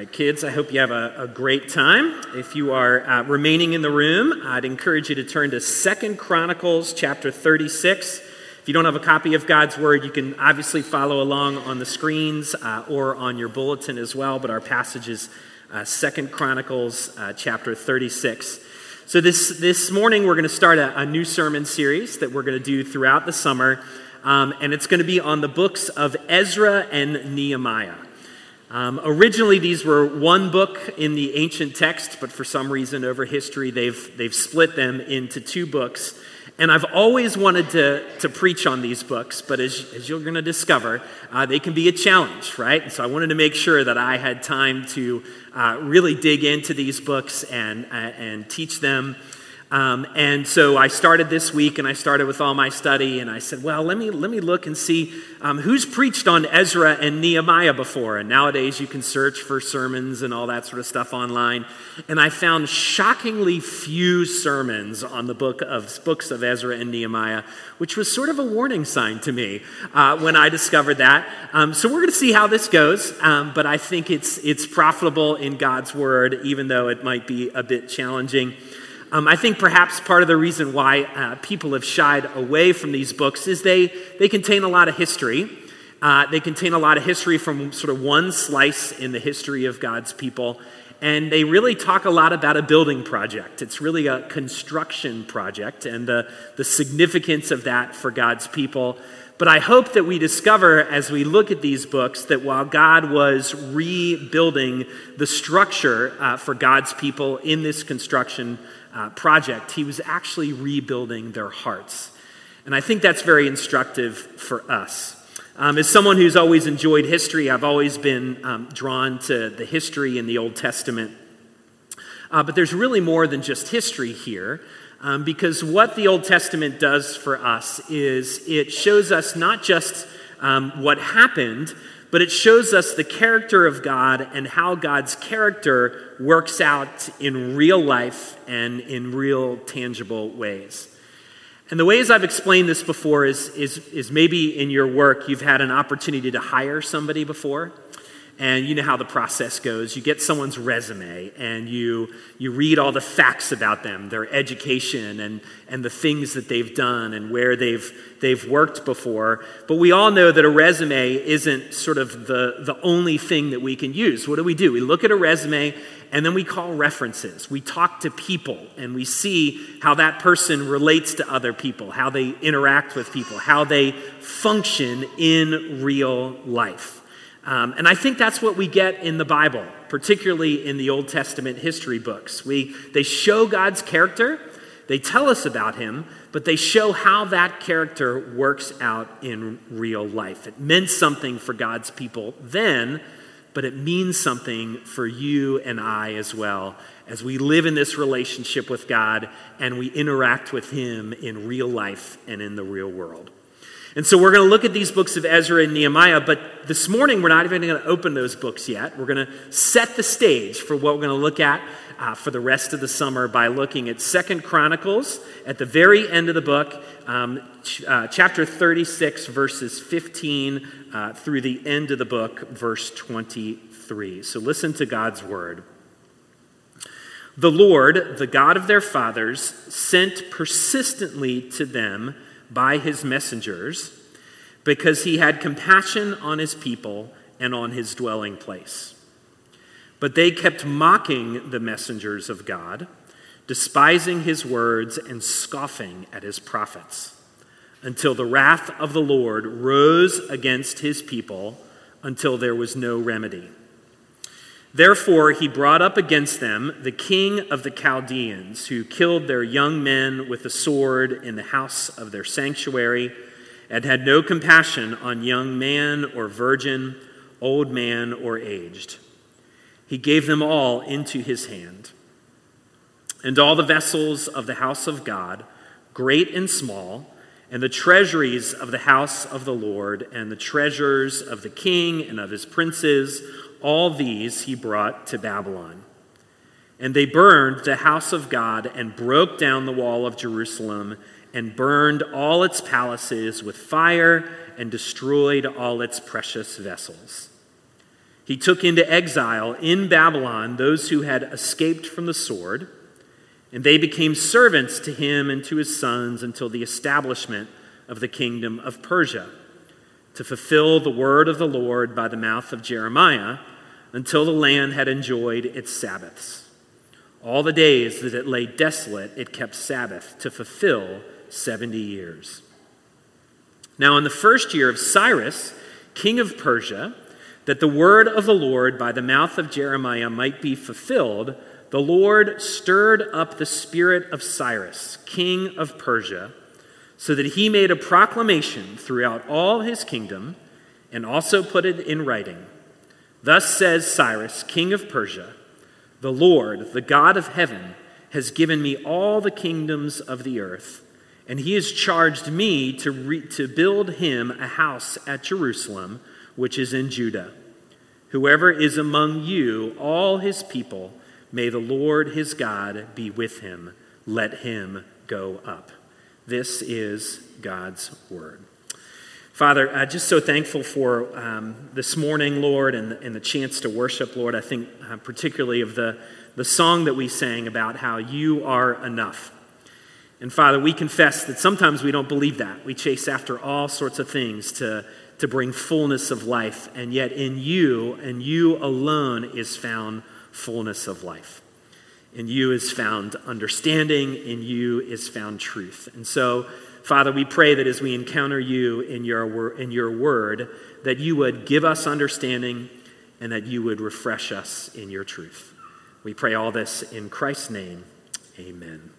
right, kids, I hope you have a, a great time. If you are uh, remaining in the room, I'd encourage you to turn to Second Chronicles chapter 36. If you don't have a copy of God's Word, you can obviously follow along on the screens uh, or on your bulletin as well, but our passage is uh, Second Chronicles uh, chapter 36. So this, this morning, we're going to start a, a new sermon series that we're going to do throughout the summer, um, and it's going to be on the books of Ezra and Nehemiah. Um, originally, these were one book in the ancient text, but for some reason over history, they've, they've split them into two books. And I've always wanted to, to preach on these books, but as, as you're going to discover, uh, they can be a challenge, right? And so I wanted to make sure that I had time to uh, really dig into these books and, uh, and teach them um, and so I started this week and I started with all my study and I said, well, let me, let me look and see um, who's preached on Ezra and Nehemiah before. And nowadays you can search for sermons and all that sort of stuff online. And I found shockingly few sermons on the book of, books of Ezra and Nehemiah, which was sort of a warning sign to me uh, when I discovered that. Um, so we're going to see how this goes. Um, but I think it's, it's profitable in God's word, even though it might be a bit challenging. Um, I think perhaps part of the reason why uh, people have shied away from these books is they, they contain a lot of history. Uh, they contain a lot of history from sort of one slice in the history of God's people. And they really talk a lot about a building project. It's really a construction project and the, the significance of that for God's people. But I hope that we discover as we look at these books that while God was rebuilding the structure uh, for God's people in this construction uh, project, he was actually rebuilding their hearts. And I think that's very instructive for us. Um, as someone who's always enjoyed history, I've always been um, drawn to the history in the Old Testament. Uh, but there's really more than just history here, um, because what the Old Testament does for us is it shows us not just um, what happened, but it shows us the character of God and how God's character works out in real life and in real tangible ways. And the ways I've explained this before is, is, is maybe in your work you've had an opportunity to hire somebody before and you know how the process goes. You get someone's resume and you you read all the facts about them their education and and the things that they've done and where they've they've worked before. But we all know that a resume isn't sort of the the only thing that we can use. What do we do? We look at a resume and then we call references. We talk to people and we see how that person relates to other people how they interact with people how they function in real life um, and I think that's what we get in the Bible, particularly in the Old Testament history books. We, they show God's character, they tell us about him, but they show how that character works out in real life. It meant something for God's people then, but it means something for you and I as well as we live in this relationship with God and we interact with him in real life and in the real world. And so we're going to look at these books of Ezra and Nehemiah, but this morning we're not even going to open those books yet. We're going to set the stage for what we're going to look at uh, for the rest of the summer by looking at Second Chronicles at the very end of the book, um, ch- uh, chapter 36, verses 15 uh, through the end of the book, verse 23. So listen to God's word. The Lord, the God of their fathers, sent persistently to them by his messengers because he had compassion on his people and on his dwelling place. But they kept mocking the messengers of God, despising his words and scoffing at his prophets, until the wrath of the Lord rose against his people until there was no remedy. Therefore, he brought up against them the king of the Chaldeans, who killed their young men with the sword in the house of their sanctuary, and had no compassion on young man or virgin, old man or aged. He gave them all into his hand. And all the vessels of the house of God, great and small, and the treasuries of the house of the Lord, and the treasures of the king and of his princes, all these he brought to Babylon. And they burned the house of God and broke down the wall of Jerusalem and burned all its palaces with fire and destroyed all its precious vessels. He took into exile in Babylon those who had escaped from the sword, and they became servants to him and to his sons until the establishment of the kingdom of Persia, to fulfill the word of the Lord by the mouth of Jeremiah, until the land had enjoyed its Sabbaths. All the days that it lay desolate, it kept Sabbath to fulfill 70 years. Now, in the first year of Cyrus, king of Persia, that the word of the Lord by the mouth of Jeremiah might be fulfilled, the Lord stirred up the spirit of Cyrus, king of Persia, so that he made a proclamation throughout all his kingdom and also put it in writing. Thus says Cyrus, king of Persia The Lord, the God of heaven, has given me all the kingdoms of the earth, and he has charged me to, re- to build him a house at Jerusalem, which is in Judah. Whoever is among you, all his people, may the Lord his God be with him. Let him go up. This is God's word. Father, uh, just so thankful for um, this morning, Lord, and, and, the chance to worship, Lord. I think uh, particularly of the, the song that we sang about how you are enough. And Father, we confess that sometimes we don't believe that. We chase after all sorts of things to to bring fullness of life. And yet, in you and you alone is found fullness of life. In you is found understanding, in you is found truth. And so, Father, we pray that as we encounter you in your, in your word, that you would give us understanding and that you would refresh us in your truth. We pray all this in Christ's name. Amen.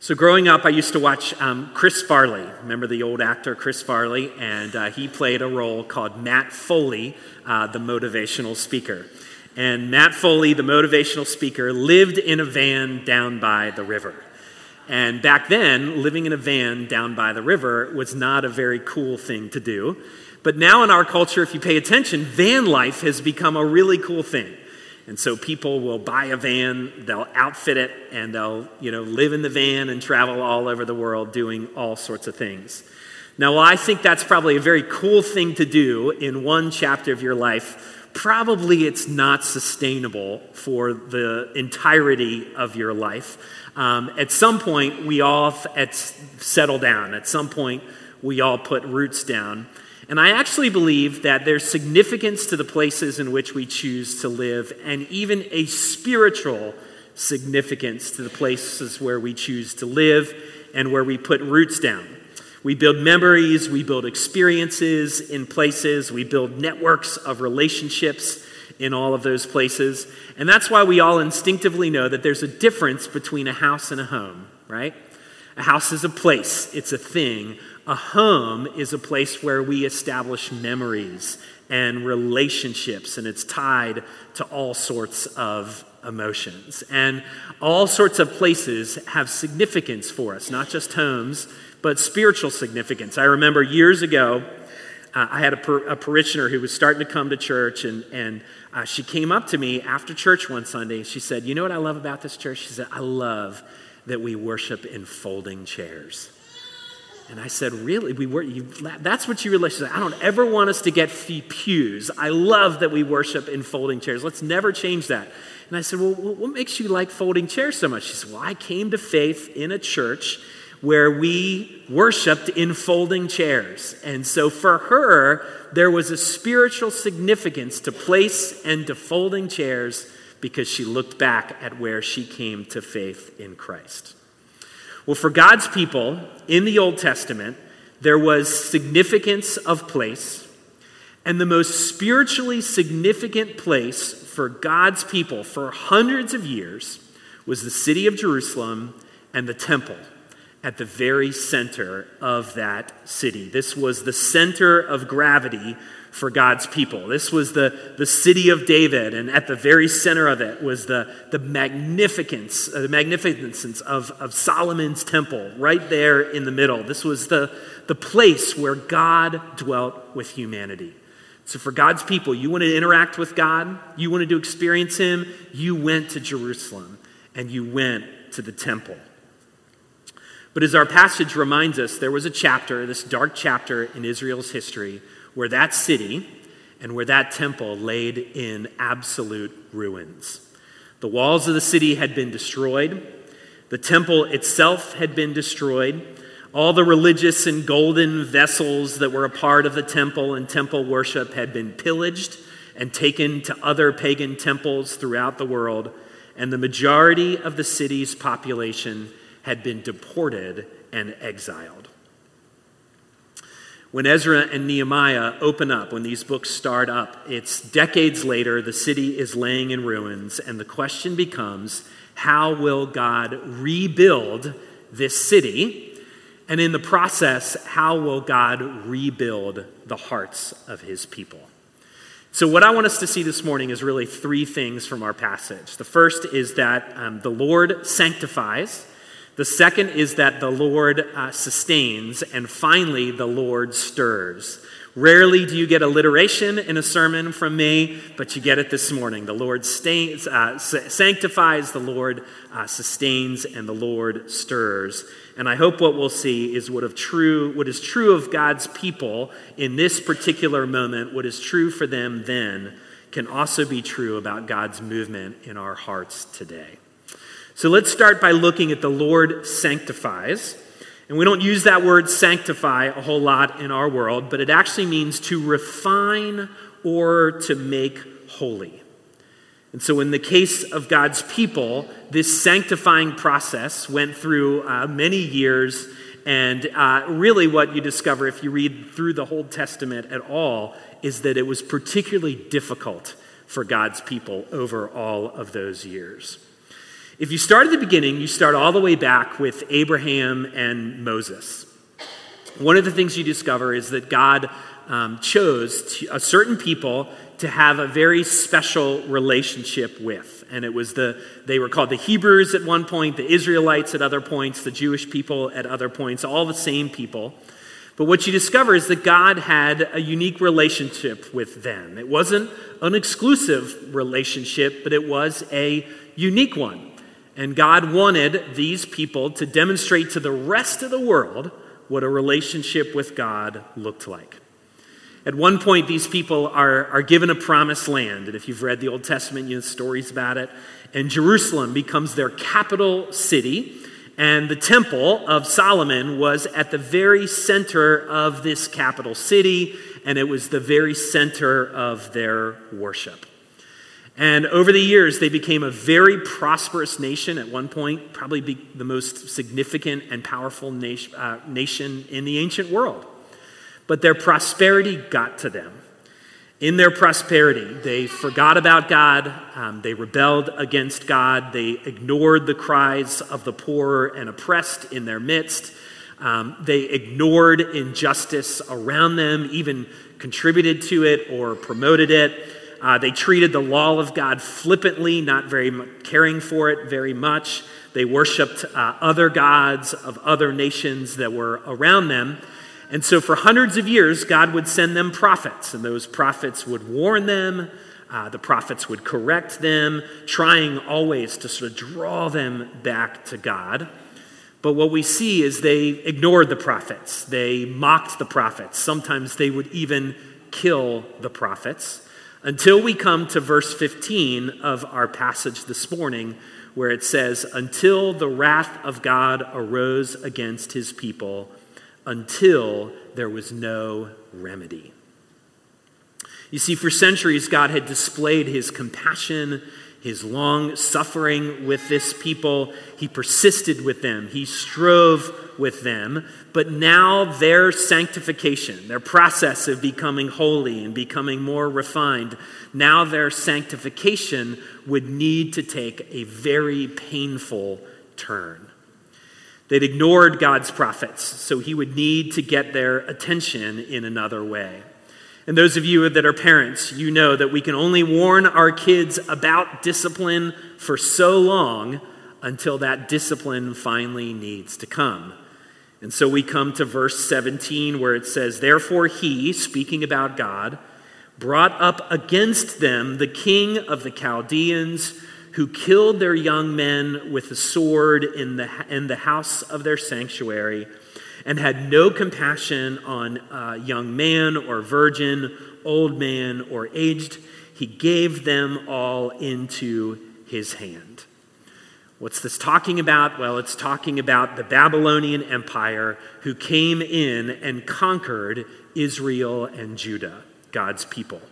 So, growing up, I used to watch um, Chris Farley. Remember the old actor Chris Farley? And uh, he played a role called Matt Foley, uh, the motivational speaker. And Matt Foley, the motivational speaker, lived in a van down by the river. And back then, living in a van down by the river was not a very cool thing to do. But now in our culture, if you pay attention, van life has become a really cool thing. And so people will buy a van, they'll outfit it, and they'll, you know, live in the van and travel all over the world doing all sorts of things. Now, while I think that's probably a very cool thing to do in one chapter of your life, probably it's not sustainable for the entirety of your life. Um, at some point, we all at, settle down. At some point, we all put roots down. And I actually believe that there's significance to the places in which we choose to live, and even a spiritual significance to the places where we choose to live and where we put roots down. We build memories, we build experiences in places, we build networks of relationships in all of those places. And that's why we all instinctively know that there's a difference between a house and a home, right? A house is a place, it's a thing. A home is a place where we establish memories and relationships, and it's tied to all sorts of emotions. And all sorts of places have significance for us, not just homes, but spiritual significance. I remember years ago, uh, I had a, a, parishioner who was starting to come to church, and, and uh, she came up to me after church one Sunday. She said, You know what I love about this church? She said, I love that we worship in folding chairs. And I said, Really? We were, you, that's what you really said. I don't ever want us to get pews. I love that we worship in folding chairs. Let's never change that. And I said, Well, what makes you like folding chairs so much? She said, Well, I came to faith in a church where we worshiped in folding chairs. And so for her, there was a spiritual significance to place and to folding chairs because she looked back at where she came to faith in Christ. Well, for God's people in the Old Testament, there was significance of place, and the most spiritually significant place for God's people for hundreds of years was the city of Jerusalem and the temple at the very center of that city. This was the center of gravity for God's people. This was the, the city of David, and at the very center of it was the, the magnificence, uh, the magnificence of, of Solomon's temple, right there in the middle. This was the, the place where God dwelt with humanity. So, for God's people, you want to interact with God, you wanted to experience Him, you went to Jerusalem and you went to the temple. But as our passage reminds us, there was a chapter, this dark chapter in Israel's history, where that city and where that temple laid in absolute ruins. The walls of the city had been destroyed, the temple itself had been destroyed. All the religious and golden vessels that were a part of the temple and temple worship had been pillaged and taken to other pagan temples throughout the world, and the majority of the city's population had been deported and exiled. When Ezra and Nehemiah open up, when these books start up, it's decades later, the city is laying in ruins, and the question becomes how will God rebuild this city? And in the process, how will God rebuild the hearts of his people? So, what I want us to see this morning is really three things from our passage. The first is that um, the Lord sanctifies, the second is that the Lord uh, sustains, and finally, the Lord stirs. Rarely do you get alliteration in a sermon from me, but you get it this morning. The Lord stains, uh, sanctifies, the Lord uh, sustains, and the Lord stirs. And I hope what we'll see is what, of true, what is true of God's people in this particular moment, what is true for them then, can also be true about God's movement in our hearts today. So let's start by looking at the Lord sanctifies. And we don't use that word sanctify a whole lot in our world, but it actually means to refine or to make holy. And so, in the case of God's people, this sanctifying process went through uh, many years. And uh, really, what you discover if you read through the Old Testament at all is that it was particularly difficult for God's people over all of those years. If you start at the beginning, you start all the way back with Abraham and Moses. One of the things you discover is that God um, chose to, a certain people to have a very special relationship with. And it was the, they were called the Hebrews at one point, the Israelites at other points, the Jewish people at other points, all the same people. But what you discover is that God had a unique relationship with them. It wasn't an exclusive relationship, but it was a unique one. And God wanted these people to demonstrate to the rest of the world what a relationship with God looked like. At one point, these people are, are given a promised land. And if you've read the Old Testament, you know stories about it. And Jerusalem becomes their capital city. And the temple of Solomon was at the very center of this capital city, and it was the very center of their worship. And over the years, they became a very prosperous nation at one point, probably the most significant and powerful nation, uh, nation in the ancient world. But their prosperity got to them. In their prosperity, they forgot about God, um, they rebelled against God, they ignored the cries of the poor and oppressed in their midst. Um, they ignored injustice around them, even contributed to it or promoted it. Uh, they treated the law of God flippantly, not very much, caring for it very much. They worshiped uh, other gods of other nations that were around them. And so, for hundreds of years, God would send them prophets, and those prophets would warn them. Uh, the prophets would correct them, trying always to sort of draw them back to God. But what we see is they ignored the prophets, they mocked the prophets. Sometimes they would even kill the prophets until we come to verse 15 of our passage this morning, where it says, Until the wrath of God arose against his people, until there was no remedy. You see, for centuries, God had displayed his compassion, his long suffering with this people. He persisted with them, he strove with them. But now their sanctification, their process of becoming holy and becoming more refined, now their sanctification would need to take a very painful turn. They'd ignored God's prophets, so he would need to get their attention in another way. And those of you that are parents, you know that we can only warn our kids about discipline for so long until that discipline finally needs to come. And so we come to verse 17 where it says, Therefore he, speaking about God, brought up against them the king of the Chaldeans, who killed their young men with the sword in the, in the house of their sanctuary. And had no compassion on uh, young man or virgin, old man or aged. He gave them all into his hand. What's this talking about? Well, it's talking about the Babylonian Empire who came in and conquered Israel and Judah, God's people.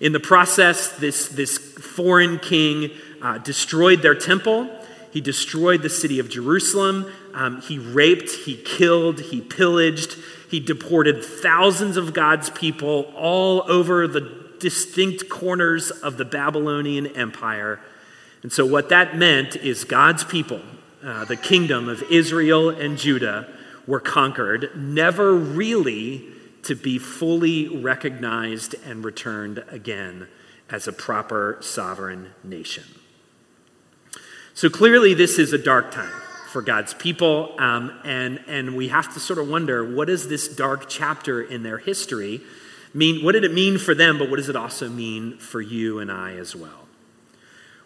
In the process, this, this foreign king uh, destroyed their temple. He destroyed the city of Jerusalem. Um, he raped, he killed, he pillaged, he deported thousands of God's people all over the distinct corners of the Babylonian Empire. And so, what that meant is God's people, uh, the kingdom of Israel and Judah, were conquered, never really to be fully recognized and returned again as a proper sovereign nation. So clearly, this is a dark time for God's people, um, and, and we have to sort of wonder what does this dark chapter in their history mean? What did it mean for them, but what does it also mean for you and I as well?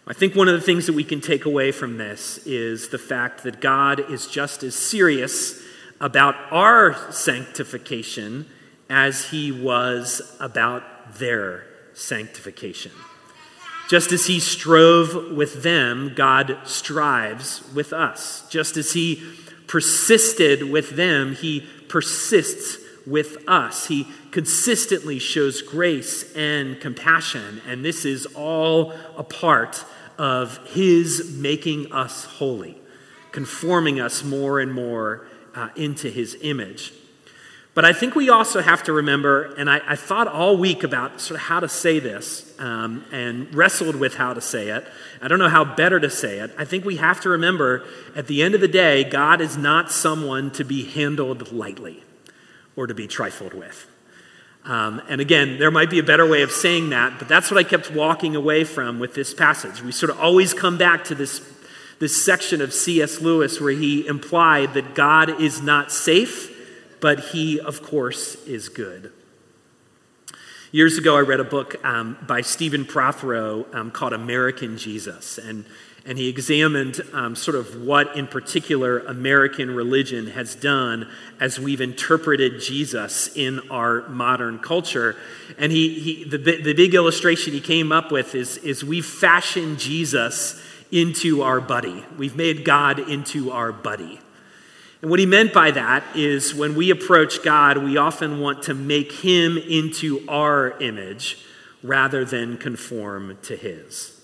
I think one of the things that we can take away from this is the fact that God is just as serious about our sanctification as he was about their sanctification. Just as he strove with them, God strives with us. Just as he persisted with them, he persists with us. He consistently shows grace and compassion, and this is all a part of his making us holy, conforming us more and more uh, into his image. But I think we also have to remember, and I, I thought all week about sort of how to say this um, and wrestled with how to say it. I don't know how better to say it. I think we have to remember at the end of the day, God is not someone to be handled lightly or to be trifled with. Um, and again, there might be a better way of saying that, but that's what I kept walking away from with this passage. We sort of always come back to this, this section of C.S. Lewis where he implied that God is not safe but he, of course, is good. Years ago, I read a book um, by Stephen Prothero um, called American Jesus, and, and he examined um, sort of what, in particular, American religion has done as we've interpreted Jesus in our modern culture. And he, he, the, the big illustration he came up with is, is we've fashioned Jesus into our buddy, we've made God into our buddy. And what he meant by that is when we approach God, we often want to make him into our image rather than conform to his.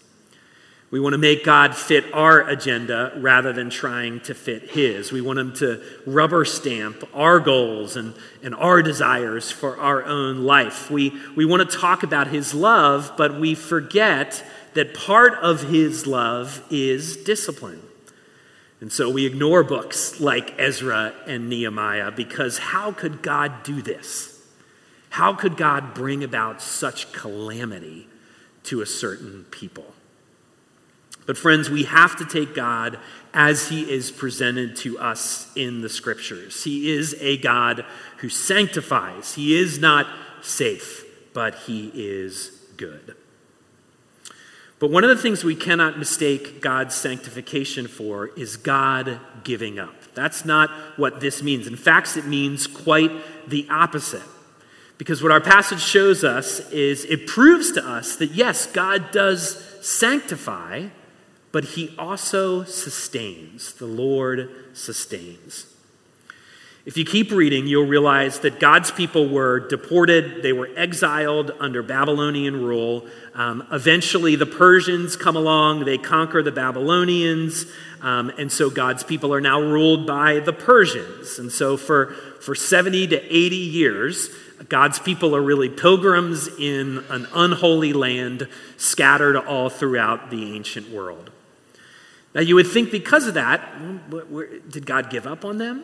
We want to make God fit our agenda rather than trying to fit his. We want him to rubber stamp our goals and, and our desires for our own life. We, we want to talk about his love, but we forget that part of his love is discipline. And so we ignore books like Ezra and Nehemiah because how could God do this? How could God bring about such calamity to a certain people? But, friends, we have to take God as he is presented to us in the scriptures. He is a God who sanctifies, he is not safe, but he is good. But one of the things we cannot mistake God's sanctification for is God giving up. That's not what this means. In fact, it means quite the opposite. Because what our passage shows us is it proves to us that yes, God does sanctify, but he also sustains. The Lord sustains. If you keep reading, you'll realize that God's people were deported, they were exiled under Babylonian rule. Um, eventually, the Persians come along, they conquer the Babylonians, um, and so God's people are now ruled by the Persians. And so, for, for 70 to 80 years, God's people are really pilgrims in an unholy land scattered all throughout the ancient world. Now, you would think because of that, did God give up on them?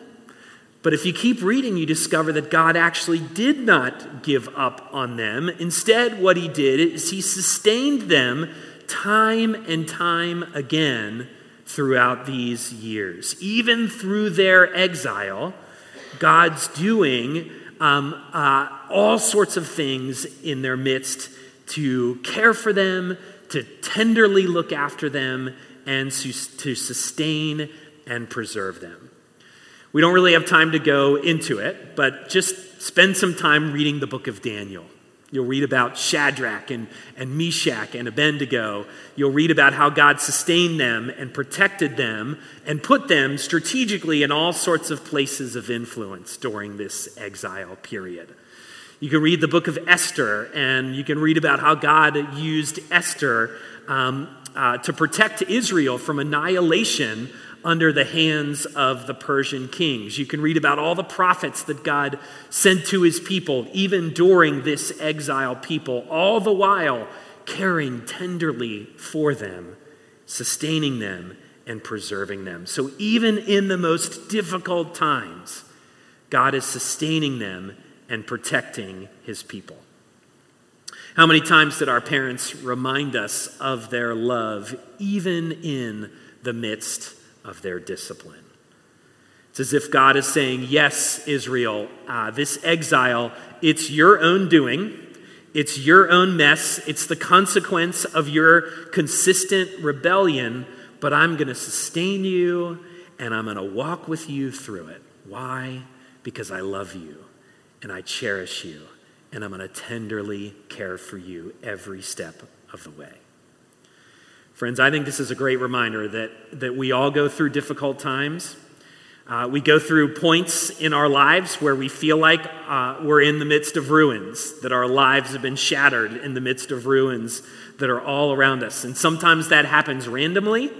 But if you keep reading, you discover that God actually did not give up on them. Instead, what he did is he sustained them time and time again throughout these years. Even through their exile, God's doing um, uh, all sorts of things in their midst to care for them, to tenderly look after them, and to, to sustain and preserve them. We don't really have time to go into it, but just spend some time reading the book of Daniel. You'll read about Shadrach and, and Meshach and Abednego. You'll read about how God sustained them and protected them and put them strategically in all sorts of places of influence during this exile period. You can read the book of Esther, and you can read about how God used Esther um, uh, to protect Israel from annihilation under the hands of the Persian kings. You can read about all the prophets that God sent to his people, even during this exile people, all the while caring tenderly for them, sustaining them, and preserving them. So even in the most difficult times, God is sustaining them and protecting his people. How many times did our parents remind us of their love, even in the midst of their discipline. It's as if God is saying, Yes, Israel, uh, this exile, it's your own doing. It's your own mess. It's the consequence of your consistent rebellion, but I'm going to sustain you and I'm going to walk with you through it. Why? Because I love you and I cherish you and I'm going to tenderly care for you every step of the way. Friends, I think this is a great reminder that, that we all go through difficult times. Uh, we go through points in our lives where we feel like uh, we're in the midst of ruins, that our lives have been shattered in the midst of ruins that are all around us. And sometimes that happens randomly,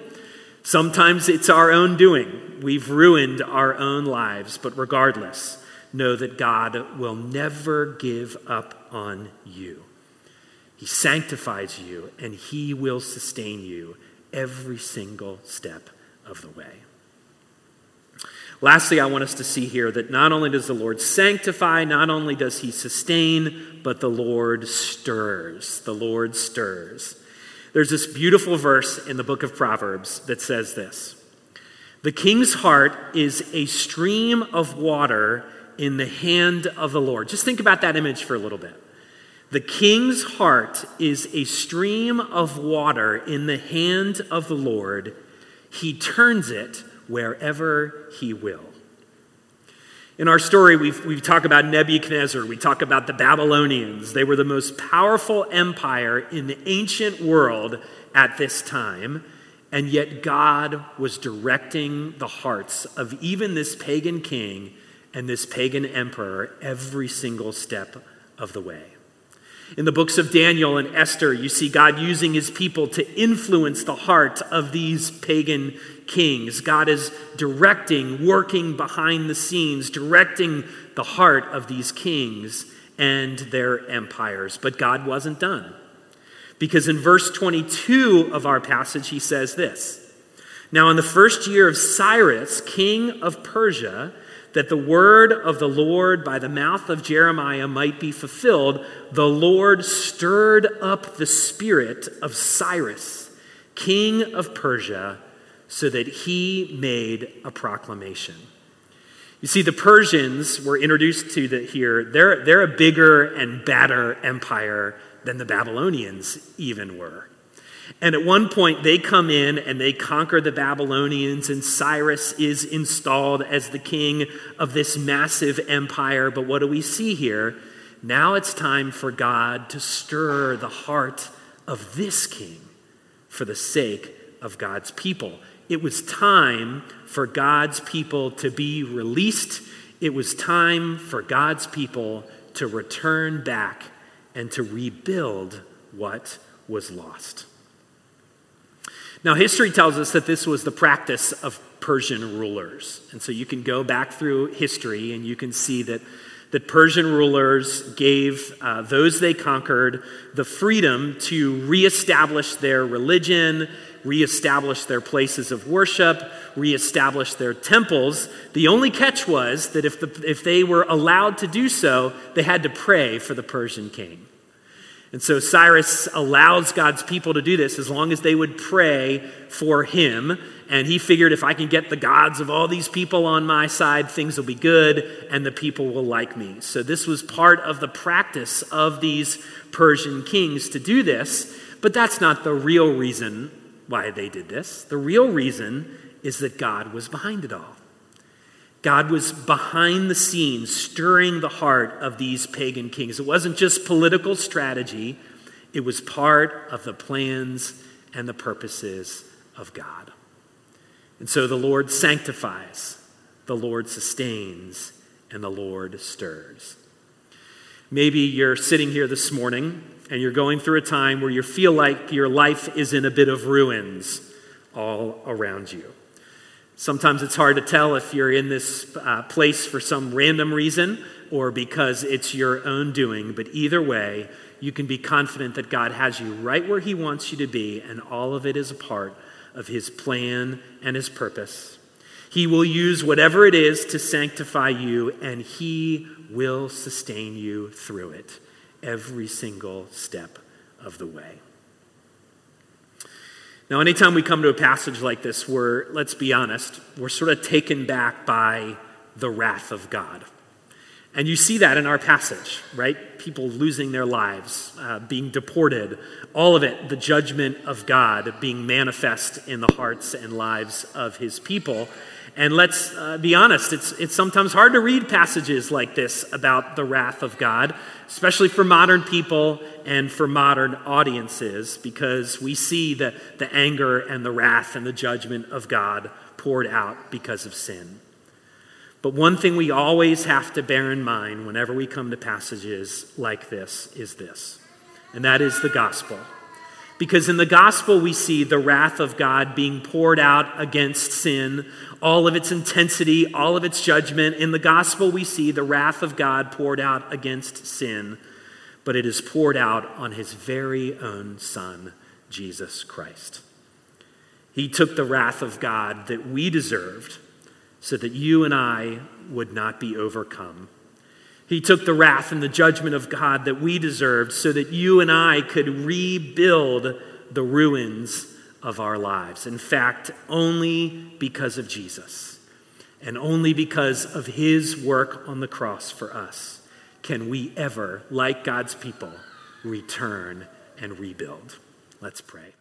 sometimes it's our own doing. We've ruined our own lives, but regardless, know that God will never give up on you. He sanctifies you, and He will sustain you every single step of the way. Lastly, I want us to see here that not only does the Lord sanctify, not only does He sustain, but the Lord stirs. The Lord stirs. There's this beautiful verse in the book of Proverbs that says this The king's heart is a stream of water in the hand of the Lord. Just think about that image for a little bit. The king's heart is a stream of water in the hand of the Lord. He turns it wherever he will. In our story, we've, we talk about Nebuchadnezzar, we talk about the Babylonians. They were the most powerful empire in the ancient world at this time, and yet God was directing the hearts of even this pagan king and this pagan emperor every single step of the way. In the books of Daniel and Esther, you see God using his people to influence the heart of these pagan kings. God is directing, working behind the scenes, directing the heart of these kings and their empires. But God wasn't done. Because in verse 22 of our passage, he says this Now, in the first year of Cyrus, king of Persia, that the word of the Lord by the mouth of Jeremiah might be fulfilled, the Lord stirred up the spirit of Cyrus, king of Persia, so that he made a proclamation. You see, the Persians were introduced to the, here. They're, they're a bigger and badder empire than the Babylonians even were. And at one point, they come in and they conquer the Babylonians, and Cyrus is installed as the king of this massive empire. But what do we see here? Now it's time for God to stir the heart of this king for the sake of God's people. It was time for God's people to be released. It was time for God's people to return back and to rebuild what was lost. Now, history tells us that this was the practice of Persian rulers. And so you can go back through history and you can see that, that Persian rulers gave uh, those they conquered the freedom to reestablish their religion, reestablish their places of worship, reestablish their temples. The only catch was that if, the, if they were allowed to do so, they had to pray for the Persian king. And so Cyrus allows God's people to do this as long as they would pray for him. And he figured if I can get the gods of all these people on my side, things will be good and the people will like me. So this was part of the practice of these Persian kings to do this. But that's not the real reason why they did this. The real reason is that God was behind it all. God was behind the scenes, stirring the heart of these pagan kings. It wasn't just political strategy, it was part of the plans and the purposes of God. And so the Lord sanctifies, the Lord sustains, and the Lord stirs. Maybe you're sitting here this morning and you're going through a time where you feel like your life is in a bit of ruins all around you. Sometimes it's hard to tell if you're in this uh, place for some random reason or because it's your own doing, but either way, you can be confident that God has you right where He wants you to be, and all of it is a part of His plan and His purpose. He will use whatever it is to sanctify you, and He will sustain you through it every single step of the way. Now, anytime we come to a passage like this, we're, let's be honest, we're sort of taken back by the wrath of God. And you see that in our passage, right? People losing their lives, uh, being deported, all of it, the judgment of God being manifest in the hearts and lives of his people. And let's uh, be honest, it's, it's sometimes hard to read passages like this about the wrath of God, especially for modern people and for modern audiences, because we see the, the anger and the wrath and the judgment of God poured out because of sin. But one thing we always have to bear in mind whenever we come to passages like this is this, and that is the gospel. Because in the gospel, we see the wrath of God being poured out against sin, all of its intensity, all of its judgment. In the gospel, we see the wrath of God poured out against sin, but it is poured out on his very own Son, Jesus Christ. He took the wrath of God that we deserved so that you and I would not be overcome. He took the wrath and the judgment of God that we deserved so that you and I could rebuild the ruins of our lives. In fact, only because of Jesus and only because of his work on the cross for us can we ever, like God's people, return and rebuild. Let's pray.